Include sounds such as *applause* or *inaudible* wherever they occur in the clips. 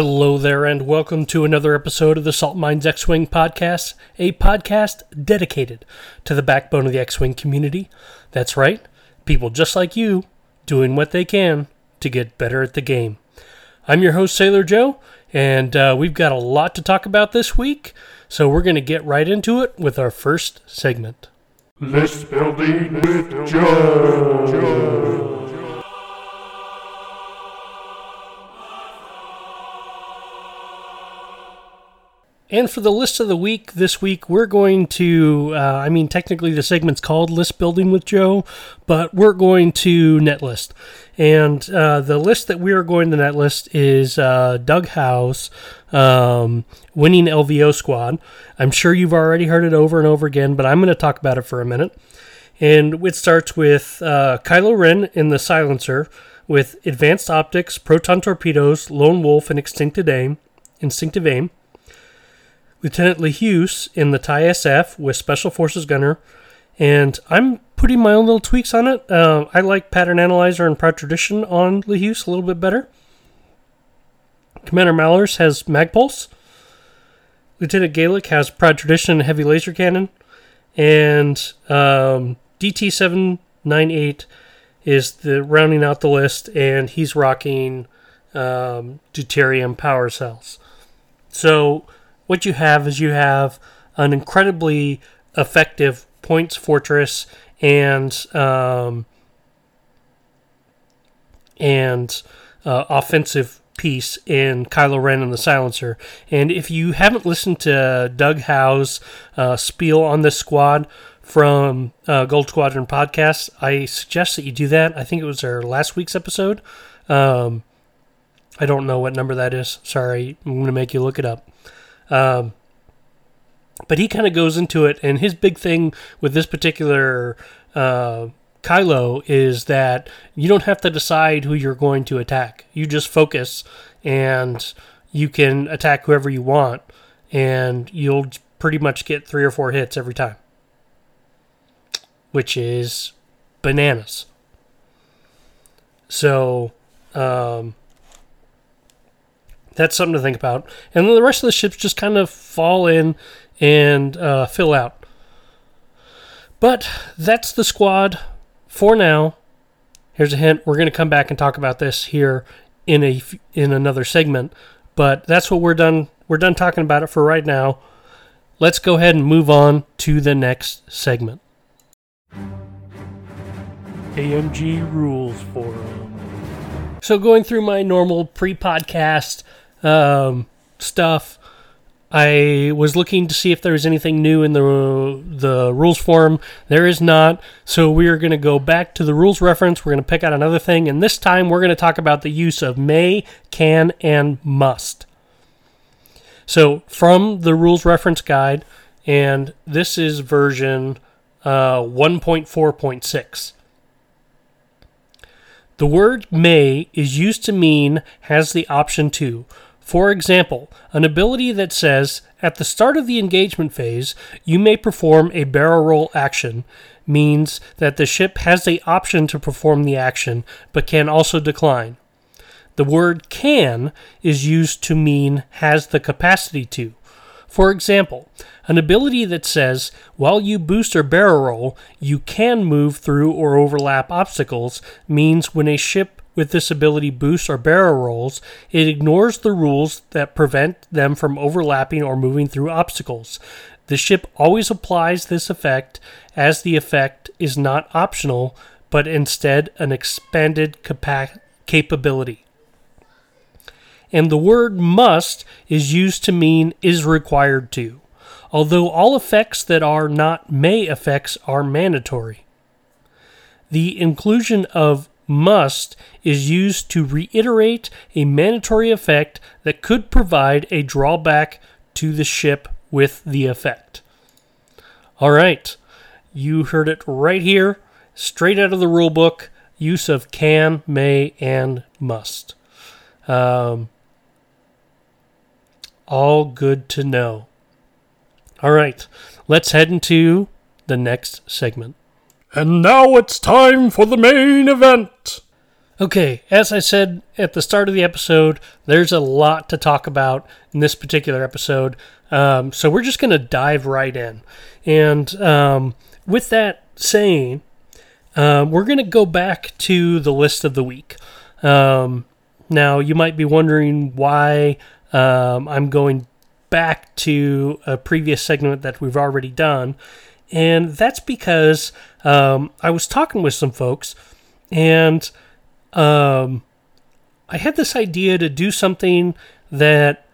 Hello there, and welcome to another episode of the Salt Mines X Wing podcast, a podcast dedicated to the backbone of the X Wing community. That's right, people just like you doing what they can to get better at the game. I'm your host, Sailor Joe, and uh, we've got a lot to talk about this week, so we're going to get right into it with our first segment. List building with Joe. And for the list of the week this week, we're going to, uh, I mean, technically the segment's called List Building with Joe, but we're going to netlist. And uh, the list that we are going to netlist is uh, Doug Howe's, um, winning LVO squad. I'm sure you've already heard it over and over again, but I'm going to talk about it for a minute. And it starts with uh, Kylo Ren in the silencer with advanced optics, proton torpedoes, lone wolf, and instinctive aim. Instinctive aim. Lieutenant LeHuse in the TIE SF with Special Forces Gunner, and I'm putting my own little tweaks on it. Uh, I like Pattern Analyzer and Proud Tradition on LeHuse a little bit better. Commander Malarus has Magpulse. Lieutenant Galek has Proud Tradition and Heavy Laser Cannon. And um, DT798 is the rounding out the list, and he's rocking um, deuterium power cells. So what you have is you have an incredibly effective points fortress and um, and uh, offensive piece in Kylo Ren and the Silencer. And if you haven't listened to Doug Howe's uh, spiel on this squad from uh, Gold Squadron podcast, I suggest that you do that. I think it was our last week's episode. Um, I don't know what number that is. Sorry, I'm going to make you look it up. Um, but he kind of goes into it, and his big thing with this particular uh, Kylo is that you don't have to decide who you're going to attack. You just focus, and you can attack whoever you want, and you'll pretty much get three or four hits every time, which is bananas. So, um, that's something to think about. And then the rest of the ships just kind of fall in and uh, fill out. But that's the squad for now. Here's a hint: we're going to come back and talk about this here in a in another segment. But that's what we're done. We're done talking about it for right now. Let's go ahead and move on to the next segment. AMG Rules Forum. So, going through my normal pre podcast um, stuff. I was looking to see if there was anything new in the the rules forum. There is not. So we are going to go back to the rules reference. We're going to pick out another thing, and this time we're going to talk about the use of may, can, and must. So from the rules reference guide, and this is version uh, 1.4.6. The word may is used to mean has the option to. For example, an ability that says, at the start of the engagement phase, you may perform a barrel roll action, means that the ship has the option to perform the action, but can also decline. The word can is used to mean has the capacity to. For example, an ability that says, while you boost or barrel roll, you can move through or overlap obstacles means when a ship with this ability boosts or barrel rolls, it ignores the rules that prevent them from overlapping or moving through obstacles. The ship always applies this effect as the effect is not optional, but instead an expanded capa- capability. And the word must is used to mean is required to, although all effects that are not may effects are mandatory. The inclusion of must is used to reiterate a mandatory effect that could provide a drawback to the ship with the effect. All right, you heard it right here, straight out of the rulebook. Use of can, may, and must. Um, all good to know. All right, let's head into the next segment. And now it's time for the main event. Okay, as I said at the start of the episode, there's a lot to talk about in this particular episode. Um, so we're just going to dive right in. And um, with that saying, um, we're going to go back to the list of the week. Um, now, you might be wondering why um, I'm going back to a previous segment that we've already done. And that's because um, I was talking with some folks and um, I had this idea to do something that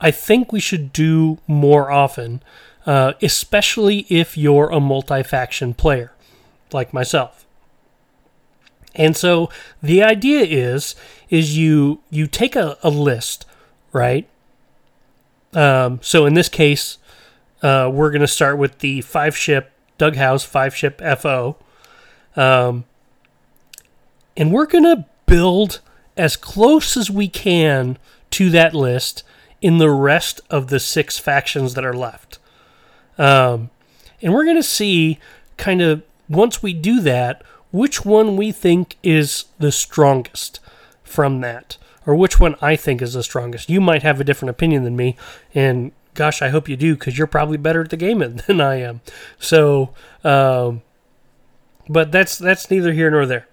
I think we should do more often, uh, especially if you're a multi faction player like myself. And so the idea is is you you take a, a list, right? Um, so in this case, uh, we're going to start with the five ship Doug Howe's five ship FO. Um, and we're going to build as close as we can to that list in the rest of the six factions that are left. Um, and we're going to see kind of once we do that, which one we think is the strongest from that, or which one I think is the strongest. You might have a different opinion than me, and gosh, I hope you do because you're probably better at the game *laughs* than I am. So, um, but that's that's neither here nor there.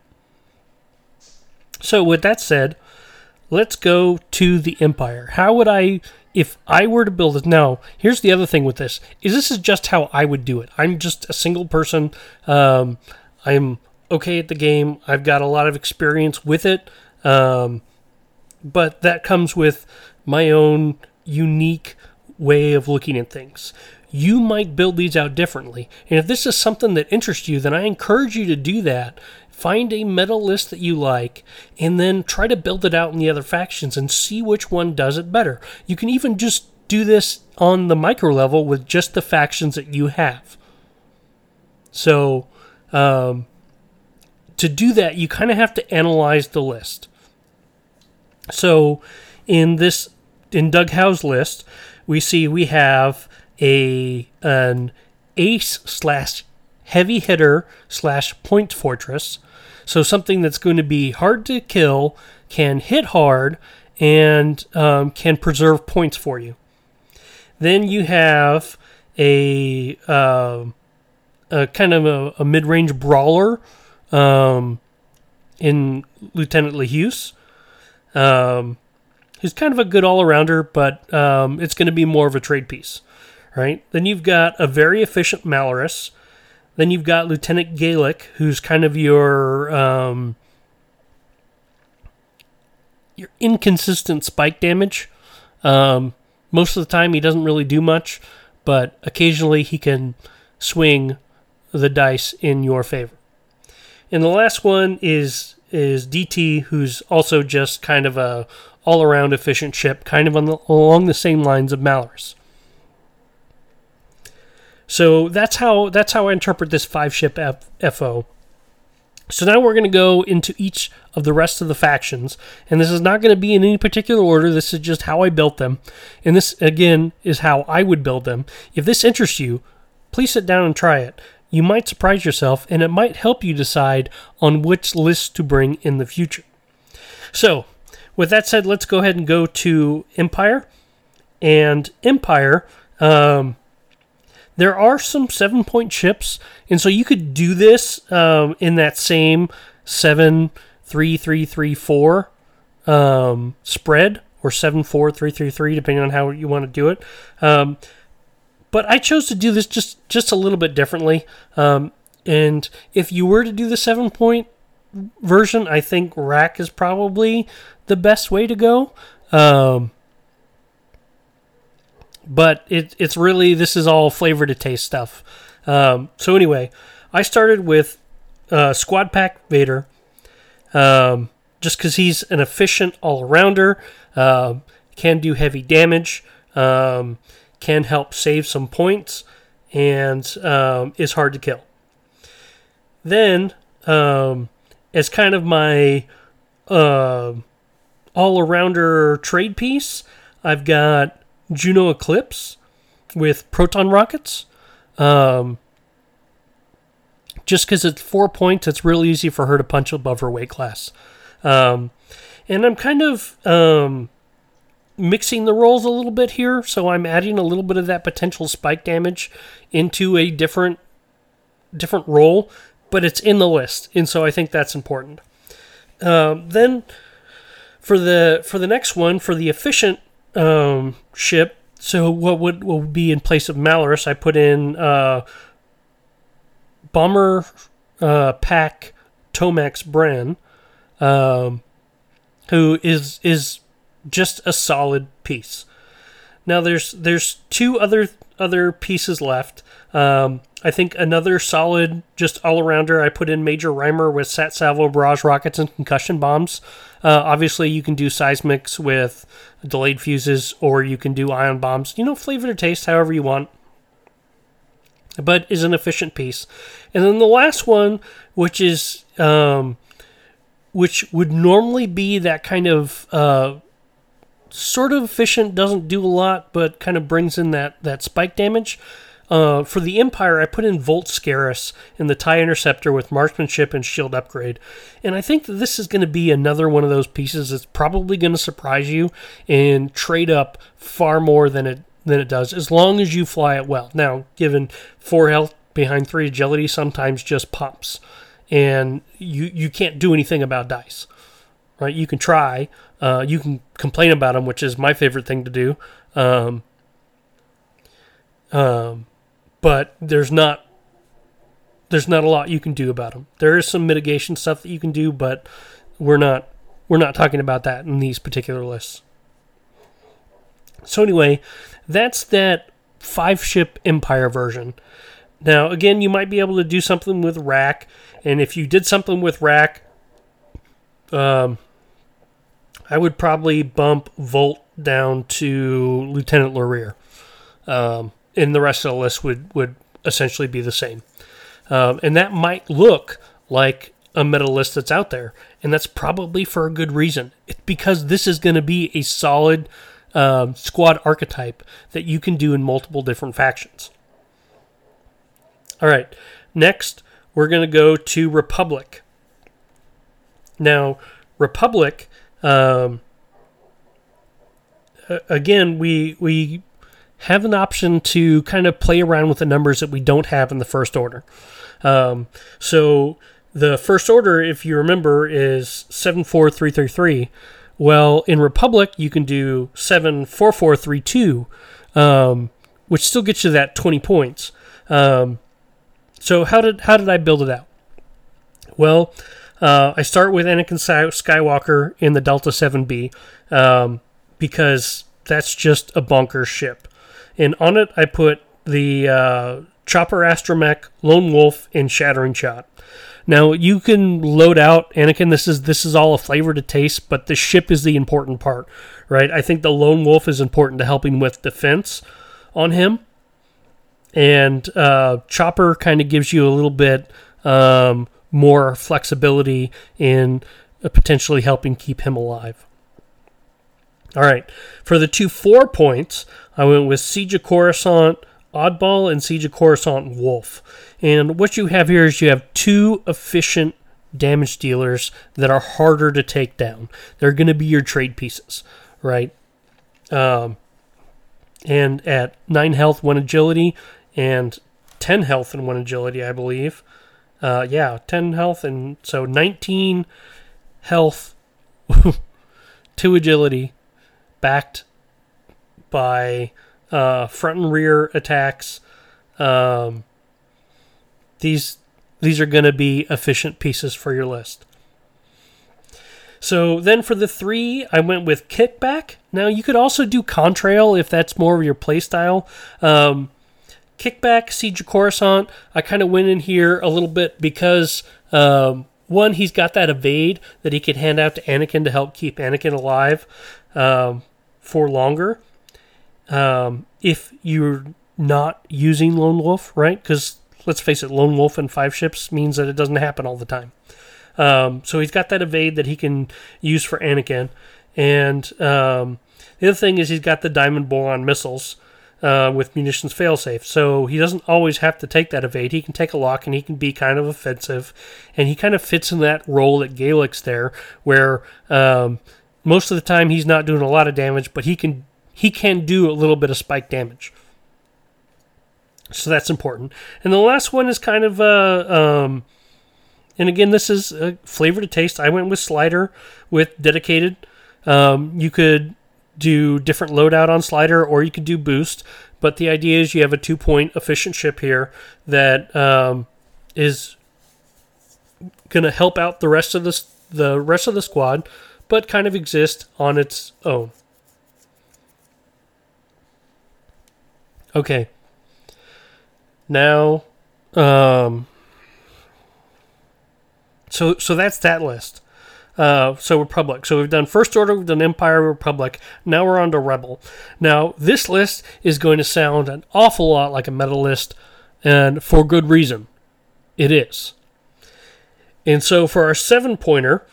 So, with that said, let's go to the Empire. How would I, if I were to build it? Now, here's the other thing with this: is this is just how I would do it. I'm just a single person. Um, I'm okay at the game. I've got a lot of experience with it, um, but that comes with my own unique way of looking at things. You might build these out differently. And if this is something that interests you, then I encourage you to do that Find a meta list that you like, and then try to build it out in the other factions and see which one does it better. You can even just do this on the micro level with just the factions that you have. So, um, to do that, you kind of have to analyze the list. So, in this in Doug Howe's list, we see we have a an ace slash heavy hitter slash point fortress. So something that's going to be hard to kill, can hit hard, and um, can preserve points for you. Then you have a, uh, a kind of a, a mid-range brawler um, in Lieutenant LeHuse. Um, who's kind of a good all-arounder, but um, it's going to be more of a trade piece, right? Then you've got a very efficient Malarus then you've got Lieutenant Galek, who's kind of your um, your inconsistent spike damage. Um, most of the time, he doesn't really do much, but occasionally he can swing the dice in your favor. And the last one is is DT, who's also just kind of a all around efficient ship, kind of the, along the same lines of Malarus. So that's how that's how I interpret this five ship F- FO. So now we're going to go into each of the rest of the factions, and this is not going to be in any particular order. This is just how I built them, and this again is how I would build them. If this interests you, please sit down and try it. You might surprise yourself, and it might help you decide on which list to bring in the future. So, with that said, let's go ahead and go to Empire. And Empire, um, there are some seven point chips, and so you could do this um, in that same seven three three three four um, spread or seven four three three three, depending on how you want to do it. But I chose to do this just just a little bit differently. Um, and if you were to do the seven point version, I think RAC is probably the best way to go. Um, but it, it's really this is all flavor to taste stuff. Um, so anyway, I started with uh, Squad Pack Vader, um, just because he's an efficient all rounder, uh, can do heavy damage, um, can help save some points, and um, is hard to kill. Then, um, as kind of my uh, all arounder trade piece, I've got Juno Eclipse with proton rockets. Um, just because it's four points, it's real easy for her to punch above her weight class. Um, and I'm kind of um, mixing the rolls a little bit here, so I'm adding a little bit of that potential spike damage into a different different roll, but it's in the list, and so I think that's important. Um, then for the for the next one for the efficient um, ship, so what would what would be in place of Malarus? I put in uh, bomber uh, pack Tomax Bren, um, who is is just a solid piece. Now there's there's two other other pieces left. Um, I think another solid, just all arounder. I put in Major Rhymer with Sat Salvo barrage rockets and concussion bombs. Uh, obviously, you can do seismics with delayed fuses, or you can do ion bombs. You know, flavor to taste, however you want. But is an efficient piece. And then the last one, which is um, which would normally be that kind of uh, sort of efficient, doesn't do a lot, but kind of brings in that that spike damage. Uh, for the Empire, I put in Vult Skerris in the TIE Interceptor with marksmanship and shield upgrade. And I think that this is going to be another one of those pieces that's probably going to surprise you and trade up far more than it than it does, as long as you fly it well. Now, given four health behind three agility, sometimes just pops. And you, you can't do anything about dice. Right? You can try. Uh, you can complain about them, which is my favorite thing to do. Um, um, but there's not there's not a lot you can do about them. There is some mitigation stuff that you can do, but we're not we're not talking about that in these particular lists. So anyway, that's that five ship empire version. Now again, you might be able to do something with RAC, and if you did something with RAC, um, I would probably bump Vult down to Lieutenant Lorrir. Um, and the rest of the list would, would essentially be the same. Um, and that might look like a meta list that's out there. And that's probably for a good reason. It's because this is going to be a solid um, squad archetype that you can do in multiple different factions. All right, next we're going to go to Republic. Now, Republic, um, again, we we have an option to kind of play around with the numbers that we don't have in the first order. Um, so the first order, if you remember, is 74333. Well, in Republic, you can do 74432, um, which still gets you that 20 points. Um, so how did how did I build it out? Well, uh, I start with Anakin Skywalker in the Delta 7B um, because that's just a bunker ship and on it I put the uh, Chopper Astromech, Lone Wolf, and Shattering Shot. Now you can load out Anakin. This is this is all a flavor to taste, but the ship is the important part, right? I think the Lone Wolf is important to helping with defense on him, and uh, Chopper kind of gives you a little bit um, more flexibility in uh, potentially helping keep him alive. All right, for the two four points, I went with Siege of Coruscant Oddball and Siege of Coruscant Wolf. And what you have here is you have two efficient damage dealers that are harder to take down. They're going to be your trade pieces, right? Um, and at 9 health, 1 agility, and 10 health and 1 agility, I believe. Uh, yeah, 10 health, and so 19 health, *laughs* 2 agility, backed by uh, front and rear attacks. Um, these these are going to be efficient pieces for your list. So then for the three, I went with kickback. Now you could also do contrail if that's more of your playstyle. Um, kickback, Siege of Coruscant. I kind of went in here a little bit because um, one, he's got that evade that he could hand out to Anakin to help keep Anakin alive um, for longer um, if you're not using Lone Wolf, right? Because let's face it, Lone Wolf and five ships means that it doesn't happen all the time. Um, so he's got that evade that he can use for Anakin. And um, the other thing is he's got the Diamond Boron missiles. Uh, with munitions failsafe. So he doesn't always have to take that evade. He can take a lock and he can be kind of offensive. And he kind of fits in that role that Galek's there, where um, most of the time he's not doing a lot of damage, but he can he can do a little bit of spike damage. So that's important. And the last one is kind of uh, um, and again, this is a flavor to taste. I went with slider with dedicated. Um, you could do different loadout on slider or you could do boost. But the idea is you have a two point efficient ship here that um, is going to help out the rest of the the rest of the squad, but kind of exist on its own. Okay. Now, um, so so that's that list. Uh, so Republic. So we've done First Order, we've done Empire, Republic. Now we're on to Rebel. Now this list is going to sound an awful lot like a meta list, and for good reason. It is. And so for our seven pointer,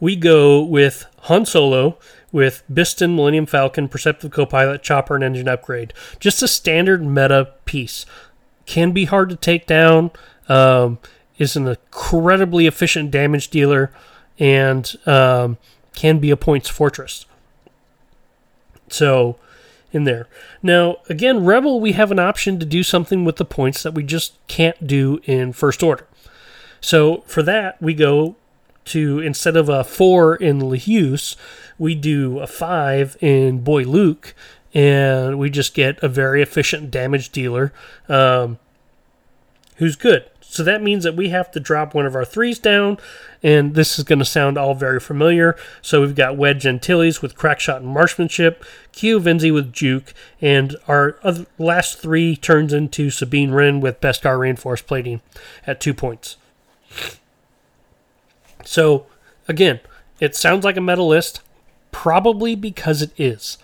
we go with Han Solo, with Bistan, Millennium Falcon, Perceptive Copilot, Chopper, and Engine Upgrade. Just a standard meta piece. Can be hard to take down. Um, is an incredibly efficient damage dealer and um, can be a points fortress. So, in there. Now, again, Rebel, we have an option to do something with the points that we just can't do in First Order. So, for that, we go to, instead of a 4 in Lehuse, we do a 5 in Boy Luke, and we just get a very efficient damage dealer um, who's good. So that means that we have to drop one of our threes down, and this is going to sound all very familiar. So we've got Wedge Antilles with Crackshot and Marksmanship, Q Vinzi with Juke, and our other, last three turns into Sabine Wren with Beskar Reinforced Plating at two points. So again, it sounds like a meta list, probably because it is.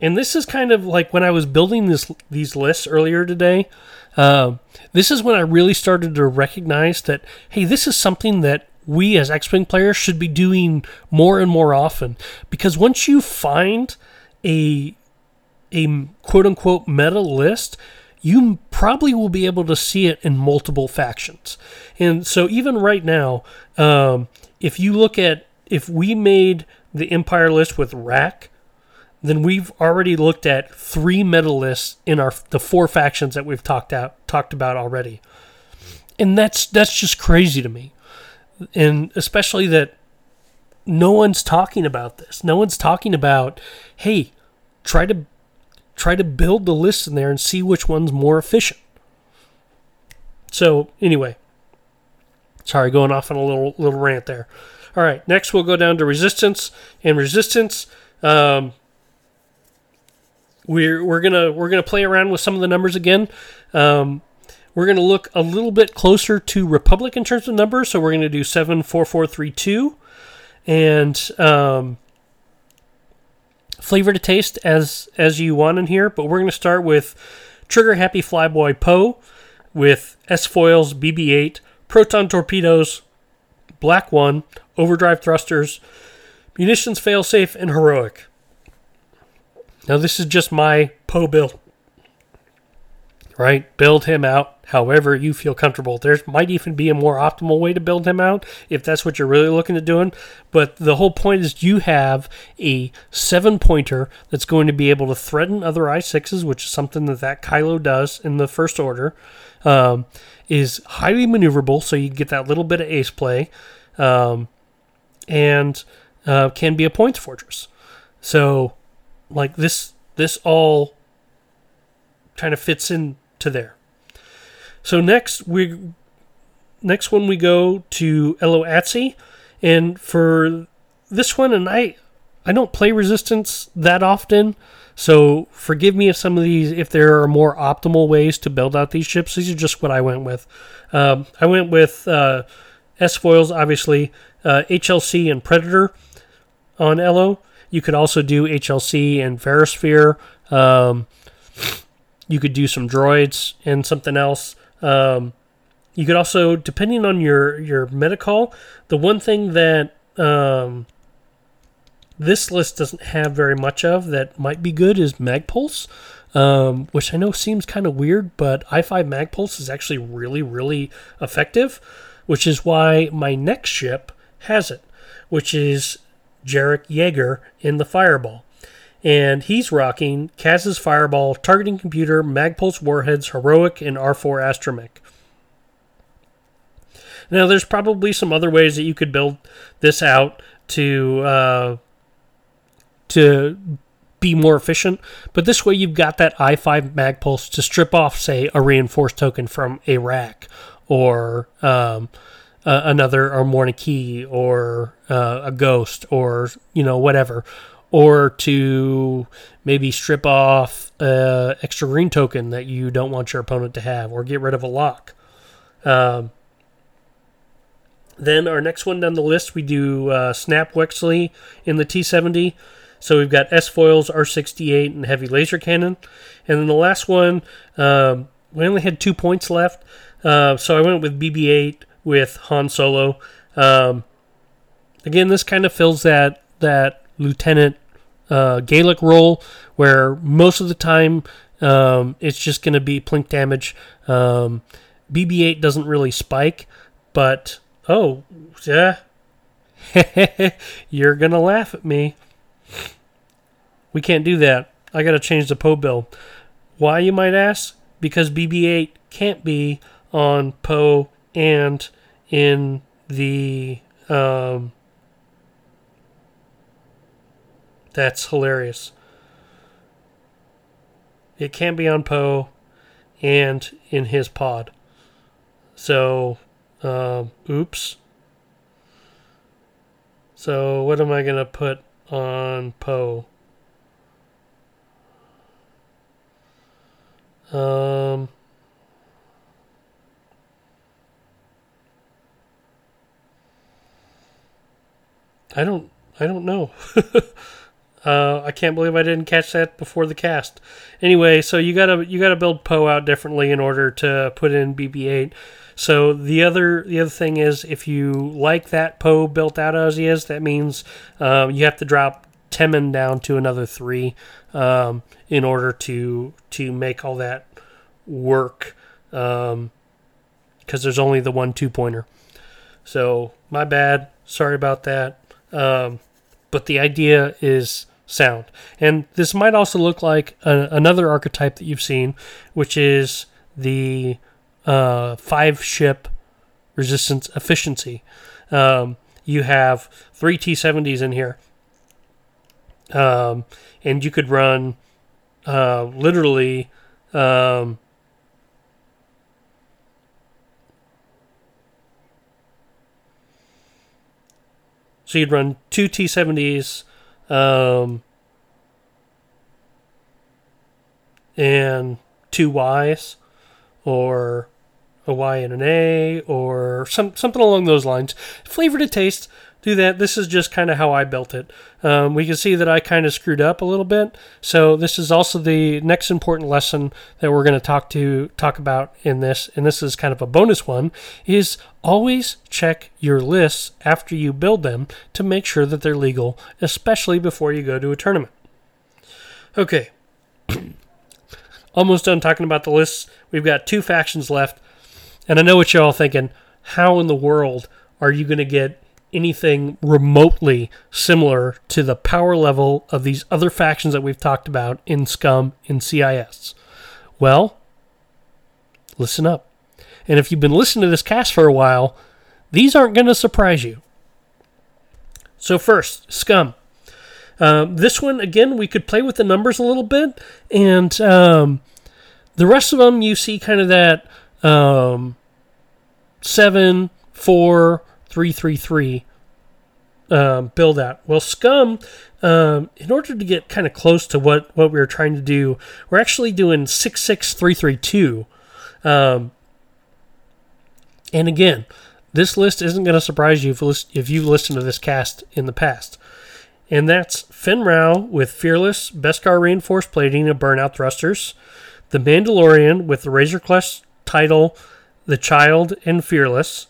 And this is kind of like when I was building this these lists earlier today. Uh, this is when I really started to recognize that, hey, this is something that we as X Wing players should be doing more and more often. Because once you find a a quote unquote meta list, you probably will be able to see it in multiple factions. And so even right now, um, if you look at if we made the Empire list with RAC, then we've already looked at three meta lists in our the four factions that we've talked out talked about already, and that's that's just crazy to me, and especially that no one's talking about this. No one's talking about, hey, try to try to build the list in there and see which one's more efficient. So anyway, sorry, going off on a little little rant there. All right, next we'll go down to resistance and resistance. Um, we're we're gonna we're gonna play around with some of the numbers again. Um, we're gonna look a little bit closer to Republic in terms of numbers. So we're gonna do seven four four three two, and um, flavor to taste as as you want in here. But we're gonna start with Trigger Happy Flyboy Poe with S foils BB-8 proton torpedoes, Black One overdrive thrusters, munitions failsafe, and heroic. Now, this is just my Poe build. Right? Build him out however you feel comfortable. There might even be a more optimal way to build him out if that's what you're really looking at doing. But the whole point is you have a seven pointer that's going to be able to threaten other I6s, which is something that that Kylo does in the first order. Um, is highly maneuverable, so you get that little bit of ace play, um, and uh, can be a points fortress. So like this this all kind of fits into there. So next we next one we go to Elo Eloatsi, and for this one, and I I don't play Resistance that often, so forgive me if some of these if there are more optimal ways to build out these ships. These are just what I went with. Um, I went with uh, S foils, obviously, uh, HLC and Predator on Elo. You could also do HLC and Verisphere. Um, you could do some droids and something else. Um, you could also, depending on your your metacall, the one thing that um, this list doesn't have very much of that might be good is Magpulse. um, which I know seems kind of weird, but i5 Magpulse is actually really, really effective, which is why my next ship has it, which is Jarek Yeager in the Fireball. And he's rocking Kaz's Fireball, Targeting Computer, Magpulse Warheads, Heroic, and R4 Astromech. Now, there's probably some other ways that you could build this out to uh, to be more efficient, but this way you've got that i5 Magpulse to strip off, say, a reinforced token from a RAC or um, uh, another or more a key or uh, a ghost or you know whatever, or to maybe strip off uh, extra green token that you don't want your opponent to have, or get rid of a lock. Um, then our next one down the list, we do uh, Snap Wexley in the T70. So we've got S foils, R68, and heavy laser cannon. And then the last one, um, we only had two points left. Uh, so I went with BB8 with Han Solo. Um, again, this kind of fills that that lieutenant uh, Galek role where most of the time um, it's just going to be plink damage. Um, BB-8 doesn't really spike, but oh yeah, *laughs* you're gonna laugh at me. We can't do that. I got to change the Poe bill. Why, you might ask? Because BB-8 can't be on Poe and in the um, that's hilarious. It can be on Poe and in his pod. So, um, oops. So, what am I going to put on Poe? Um, I don't I don't know. *laughs* uh, I can't believe I didn't catch that before the cast. Anyway, so you gotta you gotta build Poe out differently in order to put in BB-8. So the other the other thing is if you like that Poe built out as he is, that means um, you have to drop Temmin down to another three um, in order to to make all that work. Because um, there's only the one two pointer. So my bad. Sorry about that. Um, but the idea is sound. And this might also look like a, another archetype that you've seen, which is the uh, five ship resistance efficiency. Um, you have three T70s in here. Um, and you could run uh, literally um, So you'd run two T70s um, and two Ys, or a Y and an A, or some something along those lines. Flavor to taste do that. This is just kind of how I built it. Um, we can see that I kind of screwed up a little bit. So this is also the next important lesson that we're going to talk to talk about in this, and this is kind of a bonus one, is always check your lists after you build them to make sure that they're legal, especially before you go to a tournament. Okay. Almost done talking about the lists. We've got two factions left. And I know what you're all thinking. How in the world are you going to get anything remotely similar to the power level of these other factions that we've talked about in Scum in CIS? Well, listen up. And if you've been listening to this cast for a while, these aren't going to surprise you. So, first, Scum. Um, this one, again, we could play with the numbers a little bit. And um, the rest of them, you see kind of that um, 7, 4, three three three um, build out. Well, Scum, um, in order to get kind of close to what what we were trying to do, we're actually doing six six three three two. Um, and again, this list isn't going to surprise you if, you've listened to this cast in the past. And that's Fenn Rau with Fearless, Beskar reinforced plating and burnout thrusters, the Mandalorian with the Razor Crest title, The Child and Fearless,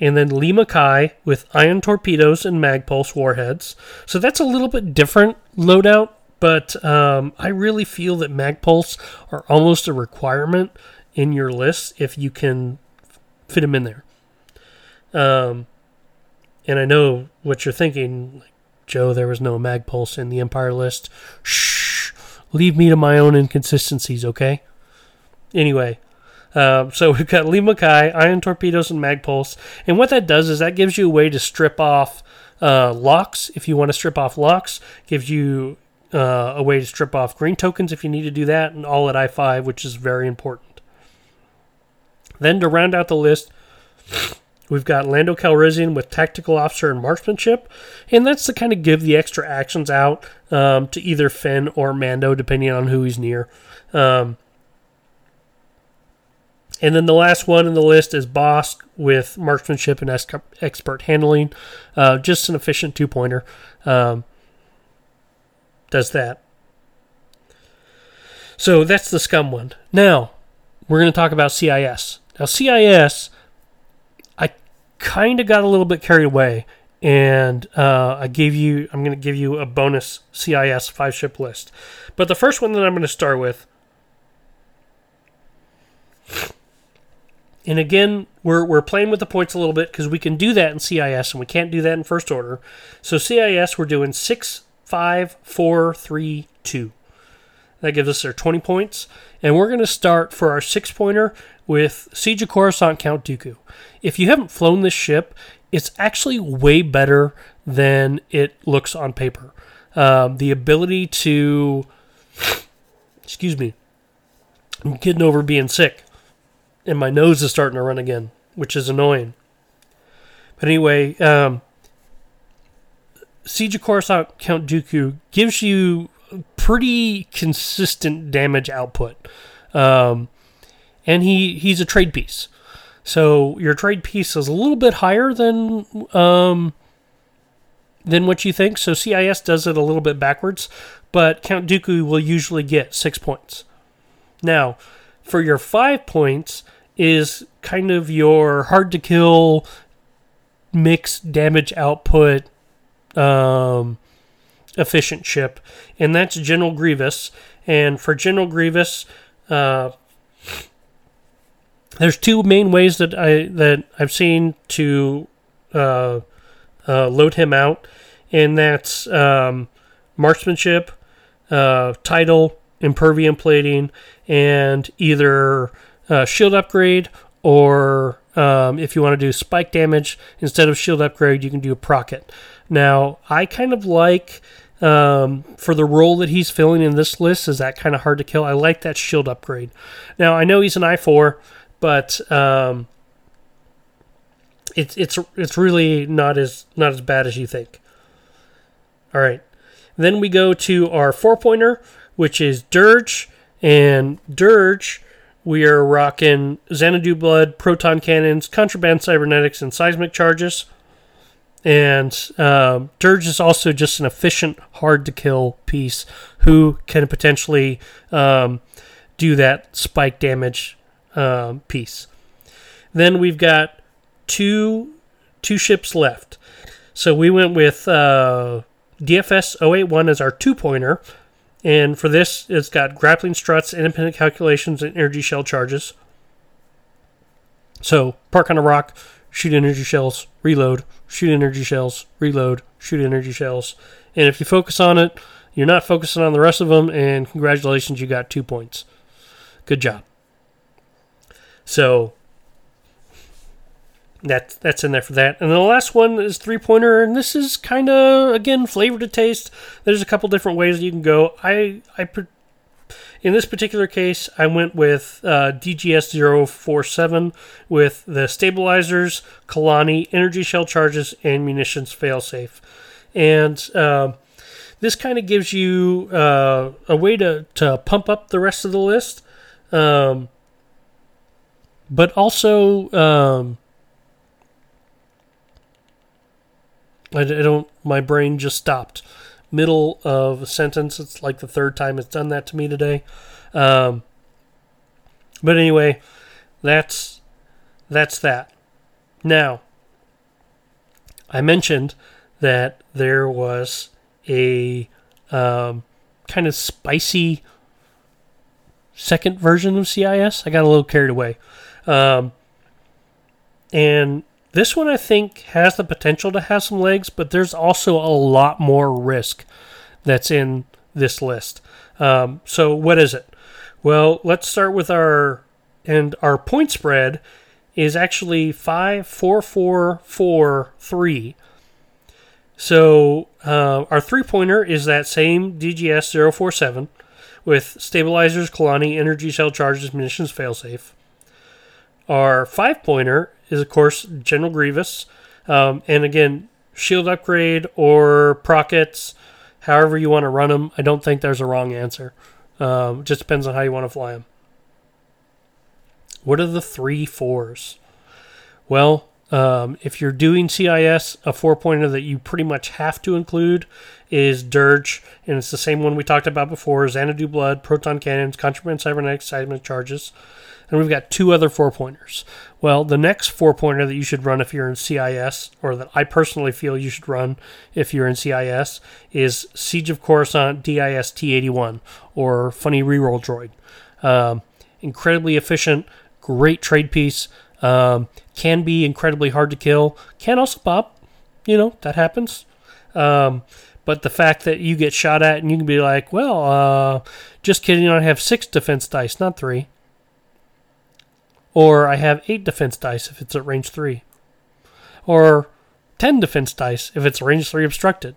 and then Lee Mackay with ion torpedoes and magpulse warheads. So that's a little bit different loadout but um, I really feel that Magpulse are almost a requirement in your list if you can fit them in there. Um, and I know what you're thinking, Joe. There was no Magpulse in the Empire list. Shh, leave me to my own inconsistencies, okay? Anyway, uh, so *laughs* we've got Lee Mackay, Ion Torpedoes, and Magpulse. And what that does is that gives you a way to strip off uh, locks if you want to strip off locks. Gives you uh, a way to strip off green tokens if you need to do that, and all at I5, which is very important. Then to round out the list, *sniffs* we've got Lando Calrissian with Tactical Officer and Marksmanship, and that's to kind of give the extra actions out um, to either Finn or Mando, depending on who he's near. Um, and then the last one in the list is Bossk with Marksmanship and Expert Handling. Uh, just an efficient two pointer. Um, does that. So that's the scum one. Now, we're going to talk about CIS. Now, CIS, I kind of got a little bit carried away, and uh, I gave you, I'm going to give you a bonus CIS five ship list. But the first one that I'm going to start with, and again, we're, we're playing with the points a little bit because we can do that in CIS and we can't do that in first order. So CIS, we're doing six, five, four, three, two. That gives us our 20 points. And we're going to start for our six pointer with Siege of Coruscant Count Dooku. If you haven't flown this ship, it's actually way better than it looks on paper. Um, the ability to, excuse me, I'm getting over being sick, and my nose is starting to run again, which is annoying. But anyway, um, Siege of Coruscant Count Dooku gives you pretty consistent damage output. Um, and he, he's a trade piece. So your trade piece is a little bit higher than um, than what you think. So CIS does it a little bit backwards, but Count Dooku will usually get six points. Now, for your five points is kind of your hard to kill mixed damage output um, efficient ship, and that's General Grievous. And for General Grievous, uh, there's two main ways that I that I've seen to uh, uh, load him out, and that's um, marksmanship, uh, title, impervium plating, and either uh, shield upgrade or um, if you want to do spike damage instead of shield upgrade, you can do a procket. Now, I kind of like um, for the role that he's filling in this list. Is that kind of hard to kill? I like that shield upgrade. Now, I know he's an I four, but um, it's it's it's really not as not as bad as you think. All right, then we go to our four pointer, which is Dirge, and Dirge. We are rocking Xanadu blood, proton cannons, contraband cybernetics, and seismic charges. And um, Dirge is also just an efficient, hard to kill piece who can potentially um, do that spike damage um, piece. Then we've got two two ships left. So we went with uh, DFS 081 as our two pointer. And for this, it's got grappling struts, independent calculations, and energy shell charges. So park on a rock, shoot energy shells, reload, shoot energy shells, reload, shoot energy shells. And if you focus on it, you're not focusing on the rest of them, and congratulations, you got two points. Good job. So that that's in there for that. And the last one is three pointer, and this is kind of again flavor to taste. There's a couple different ways you can go. I I in this particular case, I went with uh, DGS-047 with the stabilizers, Kalani, energy shell charges, and munitions failsafe. And uh, this kind of gives you uh, a way to, to pump up the rest of the list. Um, but also, um, I, I don't, my brain just stopped middle of a sentence. It's like the third time it's done that to me today. Um, but anyway, that's that's that. Now, I mentioned that there was a um, kind of spicy second version of CIS. I got a little carried away. Um, and this one I think has the potential to have some legs, but there's also a lot more risk that's in this list. Um, so what is it? Well, let's start with our and our point spread is actually five, four, four, four, three. So uh, our three pointer is that same DGS 047 with stabilizers, Kalani, energy cell charges, munitions failsafe. Our five pointer is, of course, General Grievous. Um, and again, shield upgrade or prockets, however you want to run them. I don't think there's a wrong answer. Um, just depends on how you want to fly them. What are the three fours? Well, um, if you're doing CIS, a four pointer that you pretty much have to include is Dirge, and it's the same one we talked about before Xanadu Blood, Proton Cannons, Contraband Cybernetic Seismic Charges. And we've got two other four pointers. Well, the next four pointer that you should run if you're in CIS, or that I personally feel you should run if you're in CIS, is Siege of Coruscant DIS T 81, or Funny Reroll Droid. Um, incredibly efficient, great trade piece. Um, can be incredibly hard to kill. Can also pop. You know, that happens. Um, but the fact that you get shot at and you can be like, well, uh, just kidding, I have six defense dice, not three. Or I have eight defense dice if it's at range three. Or ten defense dice if it's range three obstructed.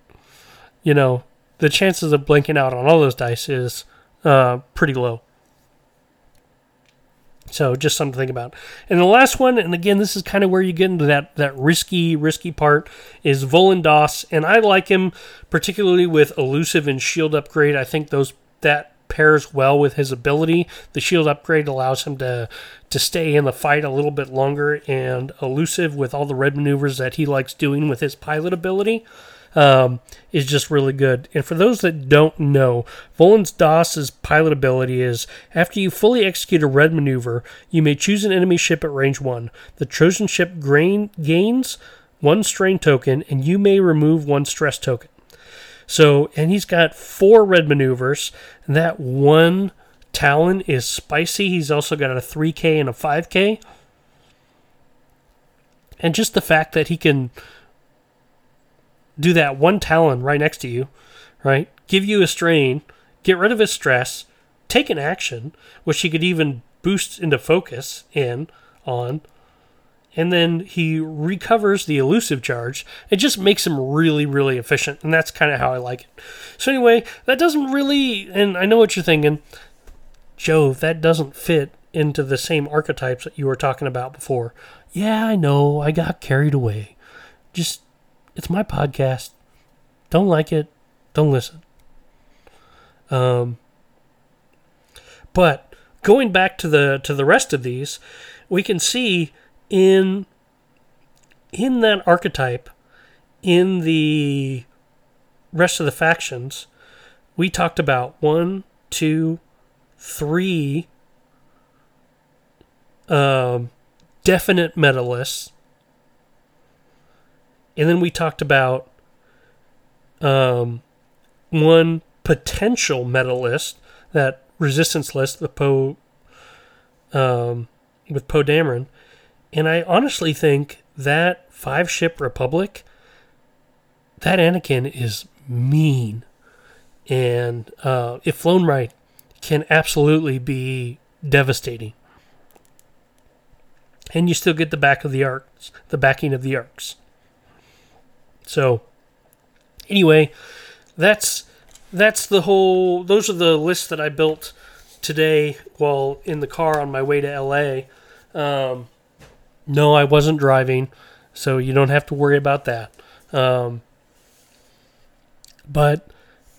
You know, the chances of blinking out on all those dice is uh, pretty low. So just something to think about. And the last one, and again, this is kind of where you get into that that risky, risky part, is Volan Das, and I like him particularly with elusive and shield upgrade. I think those that pairs well with his ability. The shield upgrade allows him to to stay in the fight a little bit longer, and elusive with all the red maneuvers that he likes doing with his pilot ability um, is just really good. And for those that don't know, Volan Das's pilot ability is after you fully execute a red maneuver, you may choose an enemy ship at range one. The chosen ship grain, gains one strain token, and you may remove one stress token. So, and he's got four red maneuvers, that one Talon is spicy. He's also got a 3K and a 5K. And just the fact that he can do that one Talon right next to you, right? Give you a strain, get rid of his stress, take an action, which he could even boost into focus in on, and then he recovers the elusive charge. It just makes him really, really efficient, and that's kind of how I like it. So anyway, that doesn't really, and I know what you're thinking, Joe, that doesn't fit into the same archetypes that you were talking about before. Yeah, I know, I got carried away. Just it's my podcast. Don't like it, don't listen. Um, but going back to the to the rest of these, we can see in in that archetype, in the rest of the factions, we talked about one, two, three um, definite meta lists and then we talked about um, one potential meta list, that resistance list, the Poe um, with Poe Dameron. And I honestly think that five ship Republic, that Anakin is mean. And uh, if flown right, can absolutely be devastating. And you still get the back of the arcs, the backing of the arcs. So anyway, that's that's the whole those are the lists that I built today while in the car on my way to LA. Um, no, I wasn't driving, so you don't have to worry about that. Um, but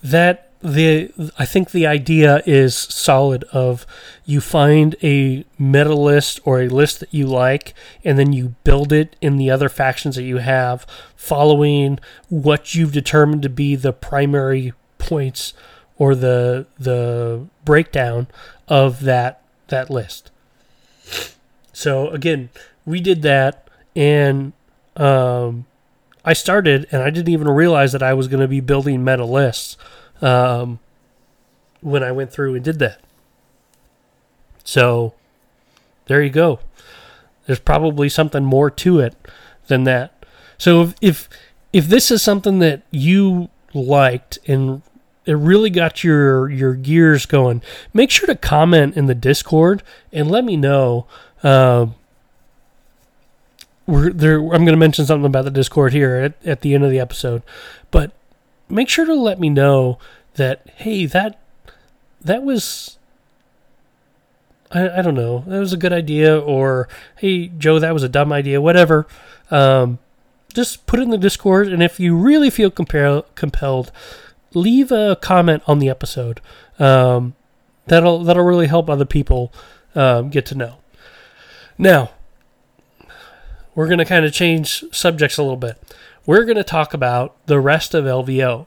that the I think the idea is solid of you find a meta list or a list that you like and then you build it in the other factions that you have following what you've determined to be the primary points or the the breakdown of that that list. So again, we did that and um, I started and I didn't even realize that I was going to be building meta lists um, when I went through and did that. So there you go. There's probably something more to it than that. So if if, if this is something that you liked and it really got your your gears going, make sure to comment in the Discord and let me know. Uh, we're there. I'm going to mention something about the Discord here at, at the end of the episode, but make sure to let me know that hey that that was I, I don't know that was a good idea or hey Joe that was a dumb idea whatever. Um, just put it in the Discord, and if you really feel compel- compelled, leave a comment on the episode. Um, that'll that'll really help other people um, get to know. Now, we're going to kind of change subjects a little bit. We're going to talk about the rest of LVO.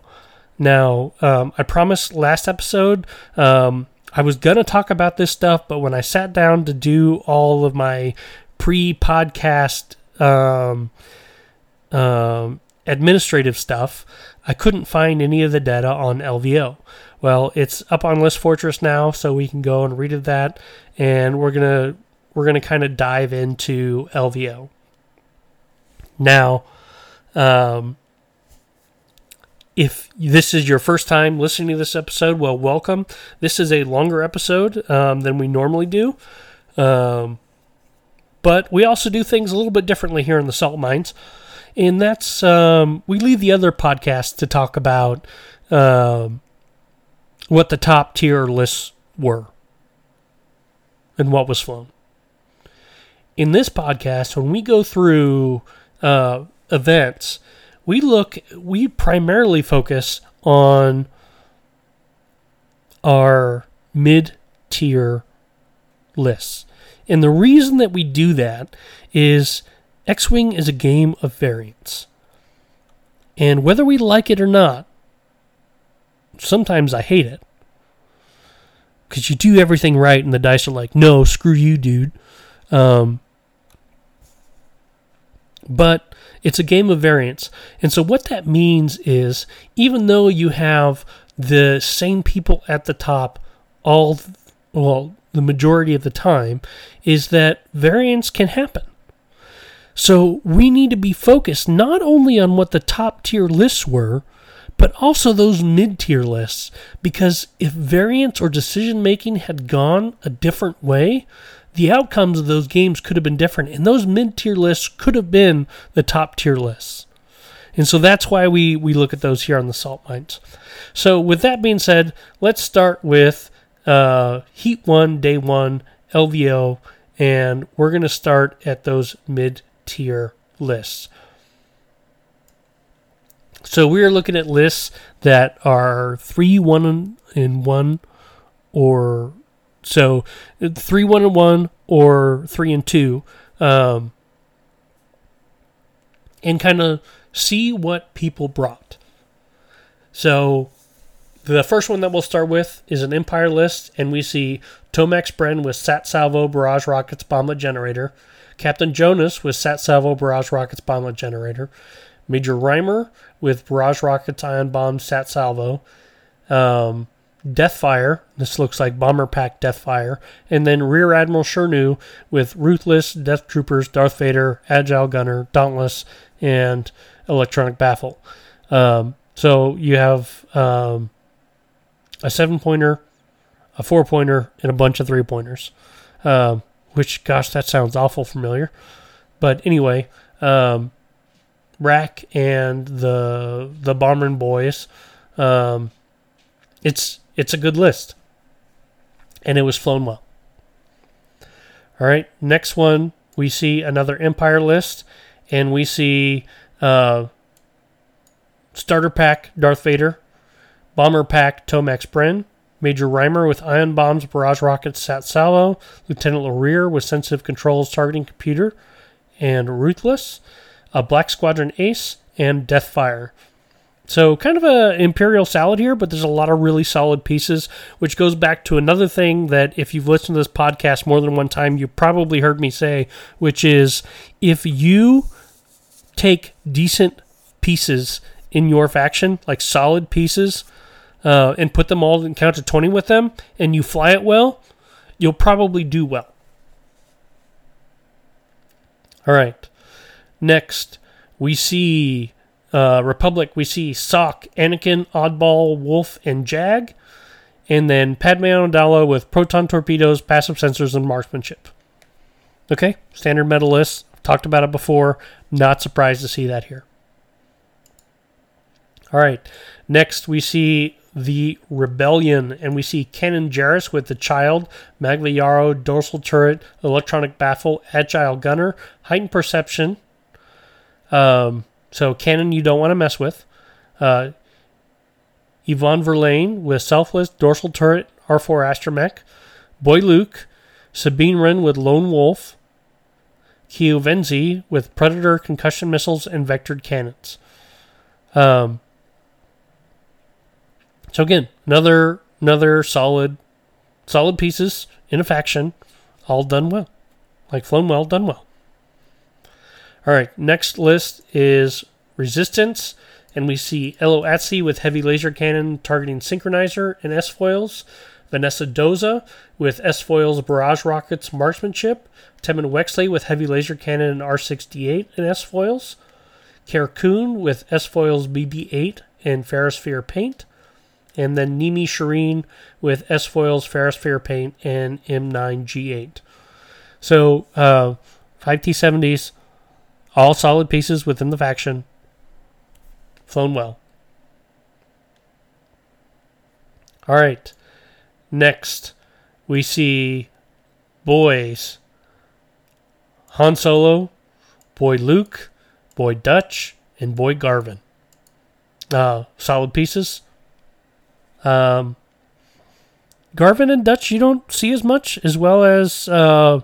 Now, um, I promised last episode um, I was going to talk about this stuff, but when I sat down to do all of my pre podcast um, um, administrative stuff, I couldn't find any of the data on LVO. Well, it's up on List Fortress now, so we can go and read that, and we're gonna we're gonna kind of dive into LVO. Now, um, if this is your first time listening to this episode, well, welcome. This is a longer episode um, than we normally do. Um, but we also do things a little bit differently here in the salt mines. And that's, um, we leave the other podcasts to talk about um, what the top tier lists were and what was flown. In this podcast, when we go through uh, events, we look, we primarily focus on our mid tier lists. And the reason that we do that is X Wing is a game of variance. And whether we like it or not, sometimes I hate it. Because you do everything right, and the dice are like, no, screw you, dude. Um, but it's a game of variance. And so, what that means is even though you have the same people at the top all, well, the majority of the time, is that variance can happen. So we need to be focused not only on what the top tier lists were, but also those mid tier lists. Because if variance or decision making had gone a different way, the outcomes of those games could have been different. And those mid tier lists could have been the top tier lists. And so that's why we, we look at those here on the salt mines. So, with that being said, let's start with uh, Heat 1, Day 1, LVO, and we're going to start at those mid tier lists. So we are looking at lists that are three one in one, or so three one and one or three and two, um, and kind of see what people brought. So the first one that we'll start with is an Empire list, and we see Tomax Bren with Sat Salvo Barrage Rockets Bomblet Generator. Captain Jonus with Sat Salvo Barrage Rockets Bomblet Generator. Major Rhymer with Barrage Rockets Ion Bomb Sat Salvo. Um, Deathfire, this looks like Bomber Pack Deathfire. And then Rear Admiral Chiraneau with Ruthless, Death Troopers, Darth Vader, Agile Gunner, Dauntless, and Electronic Baffle. Um, so you have um, a seven pointer, a four pointer, and a bunch of three pointers. Um, which, gosh, that sounds awful familiar. But anyway, um, RAC and the the Bomberin boys, um, it's it's a good list, and it was flown well. All right, next one we see another Empire list, and we see uh, starter pack Darth Vader, bomber pack Tomax Bren, Major Rhymer with ion bombs, barrage rockets, Sat Salvo, Lieutenant Lorrir with sensitive controls, targeting computer, and Ruthless, a Black Squadron Ace, and Deathfire. So kind of a imperial salad here, but there's a lot of really solid pieces, which goes back to another thing that if you've listened to this podcast more than one time, you probably heard me say, which is if you take decent pieces in your faction, like solid pieces, uh, and put them all count to 20 with them, and you fly it well, you'll probably do well. All right. Next, we see uh, Republic. We see Sock, Anakin, Oddball, Wolf, and Jag. And then Padme Amidala with proton torpedoes, passive sensors, and marksmanship. Okay, standard meta list. Talked about it before. Not surprised to see that here. All right. Next, we see the Rebellion, and we see Kanan Jarrus with the Child, Magva Yaro, Dorsal Turret, Electronic Baffle, Agile Gunner, Heightened Perception. Um, so Kanan you don't want to mess with. Uh, Evaan Verlaine with Selfless, Dorsal Turret, R4 Astromech. Boy Luke, Sabine Wren with Lone Wolf. Keo Venzee with Predator, Concussion Missiles, and Vectored Cannons. Um, so again, another another solid solid pieces in a faction, all done well. Like flown well, done well. All right, next list is Resistance, and we see Ello Asty with heavy laser cannon targeting synchronizer and S foils. Venisa Doza with S foils, barrage rockets, marksmanship. Temmin Wexley with heavy laser cannon and R68 and S foils. Kare Kun with S foils, BB8 and Ferrosphere paint and then Nimi Chireen with S foils, Ferrosphere paint, and M9G8. So uh, 5T70s, all solid pieces within the faction, flown well. All right, next we see boys. Han Solo, Boy Luke, Boy Dutch, and Boy Garven. Uh, solid pieces. Um, Garven and Dutch you don't see as much, as well as uh,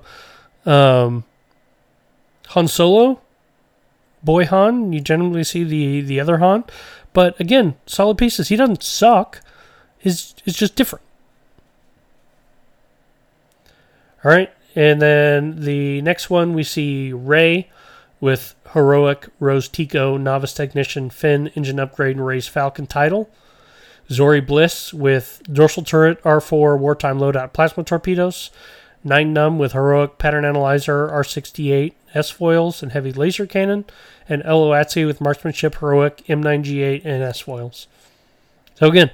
um, Han Solo, Boy Han. You generally see the the other Han, but again, solid pieces. He doesn't suck. Is it's just different. All right, and then the next one we see Rey with heroic Rose Tico, novice technician, Finn, engine upgrade, and Rey's Falcon title. Zorii Bliss with dorsal turret, R4 wartime loadout plasma torpedoes, Nien Nunb with heroic pattern analyzer, R68 S foils and heavy laser cannon, and Ello Asty with marksmanship, heroic M9G8 and S foils. So again,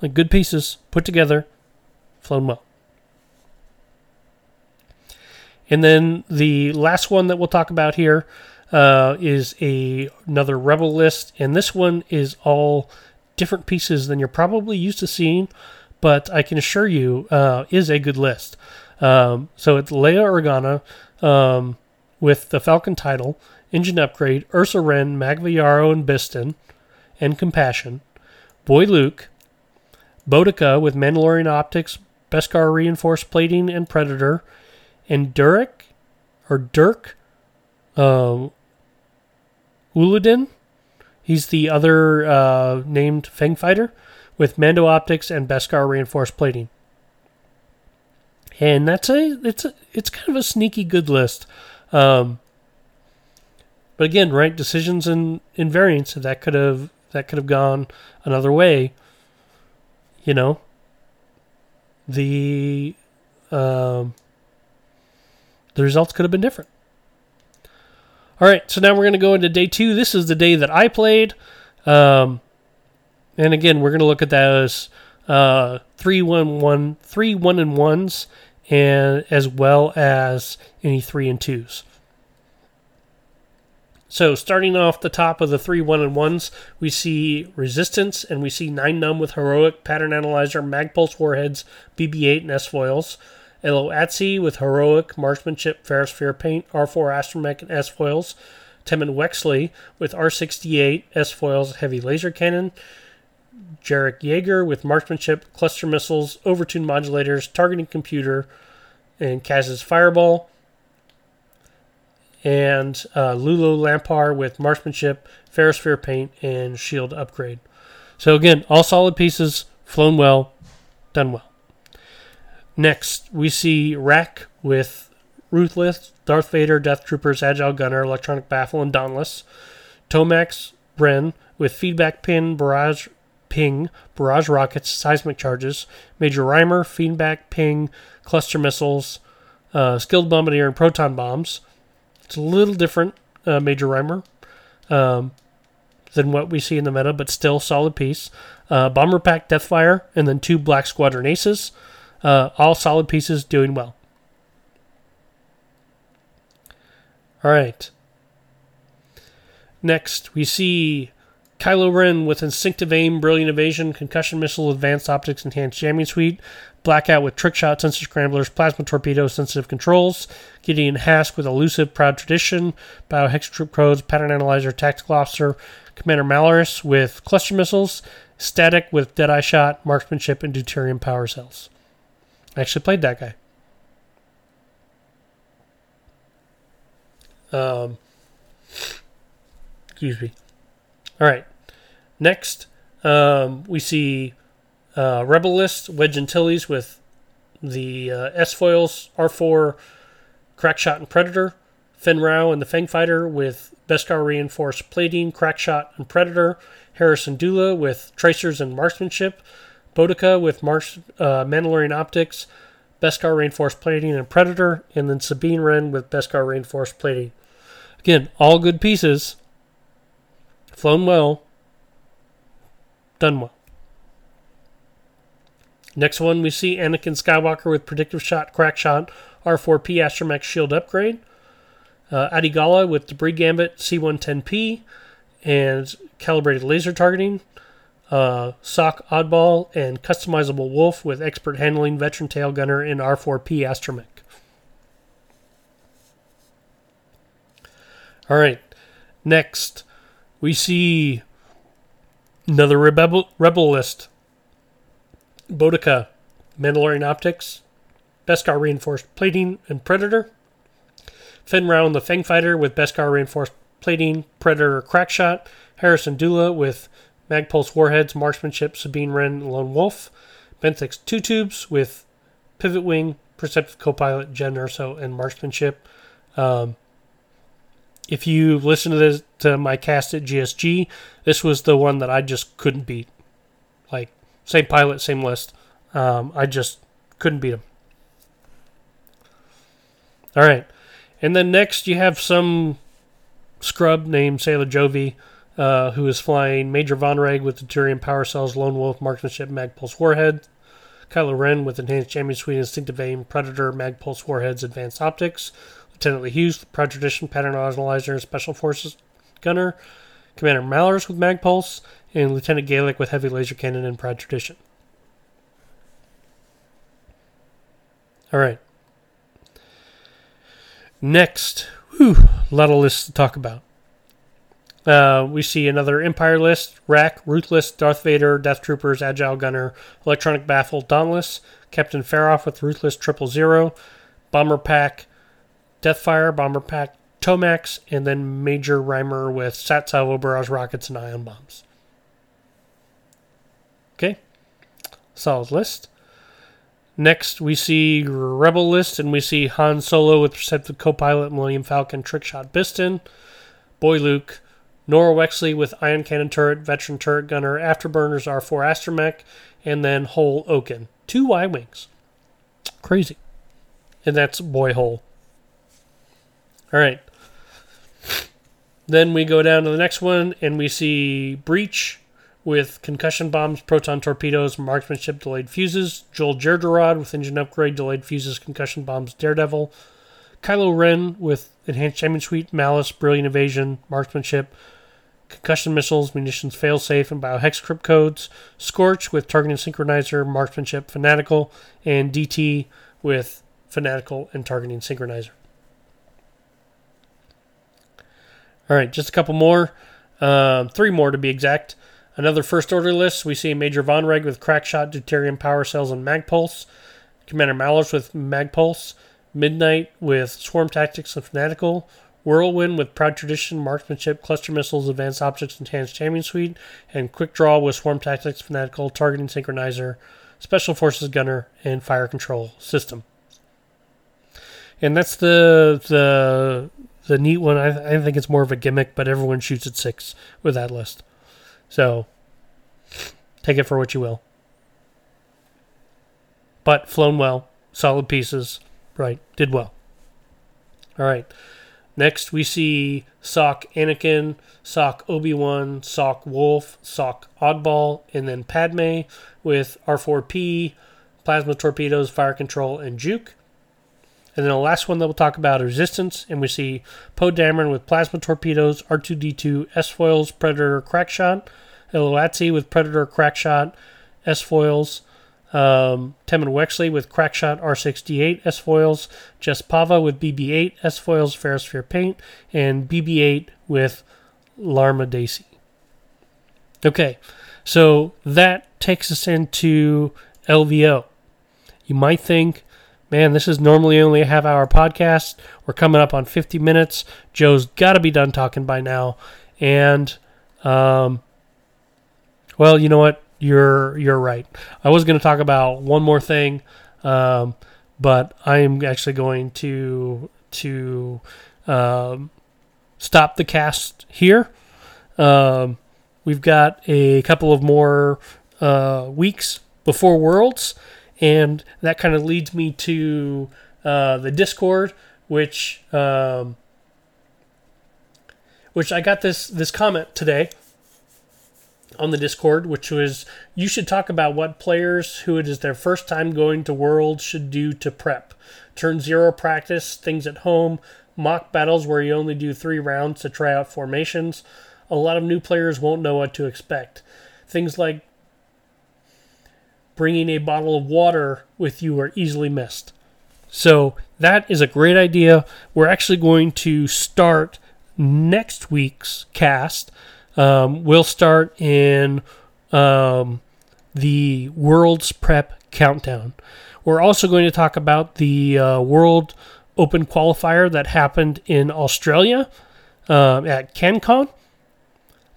like good pieces put together, flown well. And then the last one that we'll talk about here uh, is a another rebel list, and this one is all different pieces than you're probably used to seeing, but I can assure you uh, is a good list. Um, so it's Leia Organa um, with the Falcon title, engine upgrade, Ursa Wren, Magva Yaro and Bistan, and Compassion, Boy Luke, Bodica with Mandalorian optics, Beskar reinforced plating and Predator, and Durek or Dirk uh, He's the other uh, named Fang fighter with Mando optics and Beskar reinforced plating. And that's a it's a, it's kind of a sneaky good list. Um, but again, right decisions and in variants that could have that could have gone another way. You know, the um, the results could have been different. All right, so now we're going to go into day two. This is the day that I played. Um, and again, we're going to look at those uh, three one one three one and ones, and as well as any three and twos. So starting off the top of the three one and ones, we see resistance, and we see Nien Nunb with heroic pattern analyzer, magpulse warheads, BB-8 and S foils. Ello Asty with heroic marksmanship, ferrosphere paint, R4 astromech and S foils. Temmin Wexley with R68 S foils, heavy laser cannon. Jarek Yeager with marksmanship, cluster missiles, overtune modulators, targeting computer, and Kaz's fireball. And uh, Lulu Lampar with marksmanship, ferrosphere paint, and shield upgrade. So again, all solid pieces, flown well, done well. Next, we see RAC with Ruthless, Darth Vader, Death Troopers, Agile Gunner, Electronic Baffle, and Dauntless. Tomax Bren with Feedback Pin, Barrage ping, barrage rockets, seismic charges, Major Rhymer, feedback ping, cluster missiles, uh, skilled bombardier, and proton bombs. It's a little different, uh, Major Rhymer, um, than what we see in the meta, but still solid piece. Uh, bomber pack, Deathfire, and then two Black Squadron Aces. Uh, all solid pieces doing well. All right. Next, we see Kylo Ren with Instinctive Aim, Brilliant Evasion, Concussion Missile, Advanced Optics, Enhanced Jamming Suite, Blackout with Trick Shot, Sensor Scramblers, Plasma Torpedo, Sensitive Controls, Gideon Hask with Elusive, Proud Tradition, Biohexacrypt Codes, Pattern Analyzer, Tactical Officer, Commander Malarus with Cluster Missiles, Static with Deadeye Shot, Marksmanship, and Deuterium Power Cells. I actually played that guy. Um, excuse me. All right. Next, um, we see uh, Rebel List, Wedge Antilles with the uh, S foils, R4, Crackshot, and Predator. Fenn Rau and the Fang Fighter with Beskar Reinforced Plating, Crackshot, and Predator. Hera Syndulla with Tracers and Marksmanship. Bodica with Mars, uh, Mandalorian Optics, Beskar Reinforced Plating, and Predator. And then Sabine Wren with Beskar Reinforced Plating. Again, all good pieces. Flown well. Done well. Next one, we see Anakin Skywalker with Predictive Shot, Crack Shot, R4P Astromech Shield Upgrade. Uh, Adi Gallia with Debris Gambit, C110P, and Calibrated Laser Targeting. Uh, Sock Oddball and Customizable Wolf with Expert Handling, Veteran Tail Gunner, and R4P Astromech. All right. Next, we see another rebel, rebel list. Bodica, Mandalorian Optics, Beskar Reinforced Plating, and Predator. And the Fang Fighter with Beskar Reinforced Plating, Predator Crackshot. Hera Syndulla with Magpulse Warheads, Marksmanship, Sabine Wren, Lone Wolf. Benthic Two Tubes with Pivot Wing, Perceptive Copilot, Jyn Erso, and Marksmanship. Um, if you listen to this to my cast at GSG, this was the one that I just couldn't beat. Like same pilot, same list. Um, I just couldn't beat him. All right, and then next you have some scrub named Sailor Jovi, uh, who is flying Major Vonreg with the Deuterium Power Cells, Lone Wolf, Marksmanship, Magpulse Warhead. Kylo Ren with Enhanced Jamming Suite, Instinctive Aim, Predator, Magpulse Warheads, Advanced Optics. Lieutenant Hughes, Proud Tradition, Pattern Analyzer, Special Forces Gunner, Commander Malarus with Magpulse, and Lieutenant Galek with Heavy Laser Cannon and Proud Tradition. All right. Next, whew, a lot of lists to talk about. Uh, we see another Empire list RAC, Ruthless, Darth Vader, Death Troopers, Agile Gunner, Electronic Baffle, Dauntless, Captain Feroph with Ruthless Triple Zero, Bomber Pack, Deathfire, Bomber Pack, Tomax, and then Major Rhymer with Sat Salvo, Barrage Rockets, and Ion Bombs. Okay, solid list. Next, we see Rebel list, and we see Han Solo with Perceptive Copilot, Millennium Falcon, Trickshot Bistan, Boy Luke, Norra Wexley with Ion Cannon Turret, Veteran Turret Gunner, Afterburners R4 Astromech, and then Hol Okand. Two Y Wings. Crazy. And that's Boy Hol. All right. Then we go down to the next one, and we see Breach with concussion bombs, proton torpedoes, marksmanship, delayed fuses. Joel Jerjerrod with engine upgrade, delayed fuses, concussion bombs, Daredevil. Kylo Ren with enhanced jamming suite, malice, brilliant evasion, marksmanship, concussion missiles, munitions failsafe, and biohex crypt codes. Scorch with targeting synchronizer, marksmanship, fanatical, and DT with fanatical and targeting synchronizer. All right, just a couple more. Um, three more to be exact. Another first order list. We see Major Vonreg with Crackshot, Deuterium Power Cells, and Magpulse. Commander Malarus with Magpulse. Midnight with Swarm Tactics and Fanatical. Whirlwind with Proud Tradition, Marksmanship, Cluster Missiles, Advanced Optics, Enhanced Jamming Suite. And Quick Draw with Swarm Tactics, Fanatical, Targeting Synchronizer, Special Forces Gunner, and Fire Control System. And that's the the the neat one. I, I think it's more of a gimmick, but everyone shoots at six with that list. So Take it for what you will. But flown well, solid pieces, right? Did well. All right. Next, we see Sock Anakin, Sock Obi Wan, Sock Wolf, Sock Oddball, and then Padme with R4P, plasma torpedoes, fire control, and juke. And then the last one that we'll talk about is Resistance, and we see Poe Dameron with plasma torpedoes, R2D2 S foils, Predator crackshot, Ello Asty with Predator crackshot, S foils, um, Temmin Wexley with Crackshot R68 S foils, Jess Pava with BB8 S foils, Ferrosphere paint, and BB8 with Larma D'Acy. Okay, so that takes us into LVO. You might think, man, this is normally only a half hour podcast. We're coming up on 50 minutes. Joe's got to be done talking by now. And, um, well, you know what? You're you're right. I was going to talk about one more thing, um, but I am actually going to to um, stop the cast here. Um, we've got a couple of more uh, weeks before Worlds, and that kind of leads me to uh, the Discord, which um, which I got this this comment today on the Discord, which was you should talk about what players who it is their first time going to Worlds should do to prep. Turn zero practice, things at home, mock battles where you only do three rounds to try out formations. A lot of new players won't know what to expect. Things like bringing a bottle of water with you are easily missed. So that is a great idea. We're actually going to start next week's cast um, we'll start in um, the World's Prep Countdown. We're also going to talk about the uh, World Open Qualifier that happened in Australia um, at CanCon.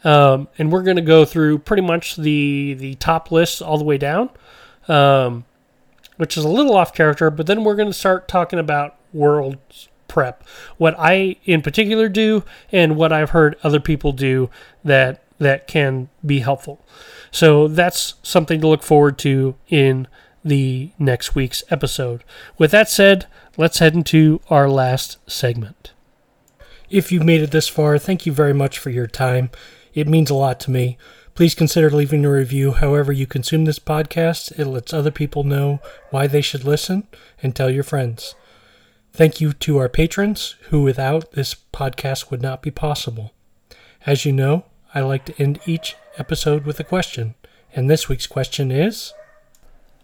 Um, and we're going to go through pretty much the the top lists all the way down, um, which is a little off character. But then we're going to start talking about world's prep, what I in particular do, and what I've heard other people do that that can be helpful. So that's something to look forward to in the next week's episode. With that said, let's head into our last segment. If you've made it this far, thank you very much for your time. It means a lot to me. Please consider leaving a review however you consume this podcast. It lets other people know why they should listen and tell your friends. Thank you to our patrons, who without this podcast would not be possible. As you know, I like to end each episode with a question, and this week's question is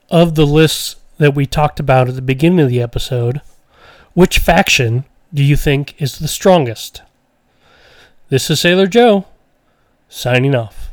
Of the lists that we talked about at the beginning of the episode, which faction do you think is the strongest? This is Sailor Joe, signing off.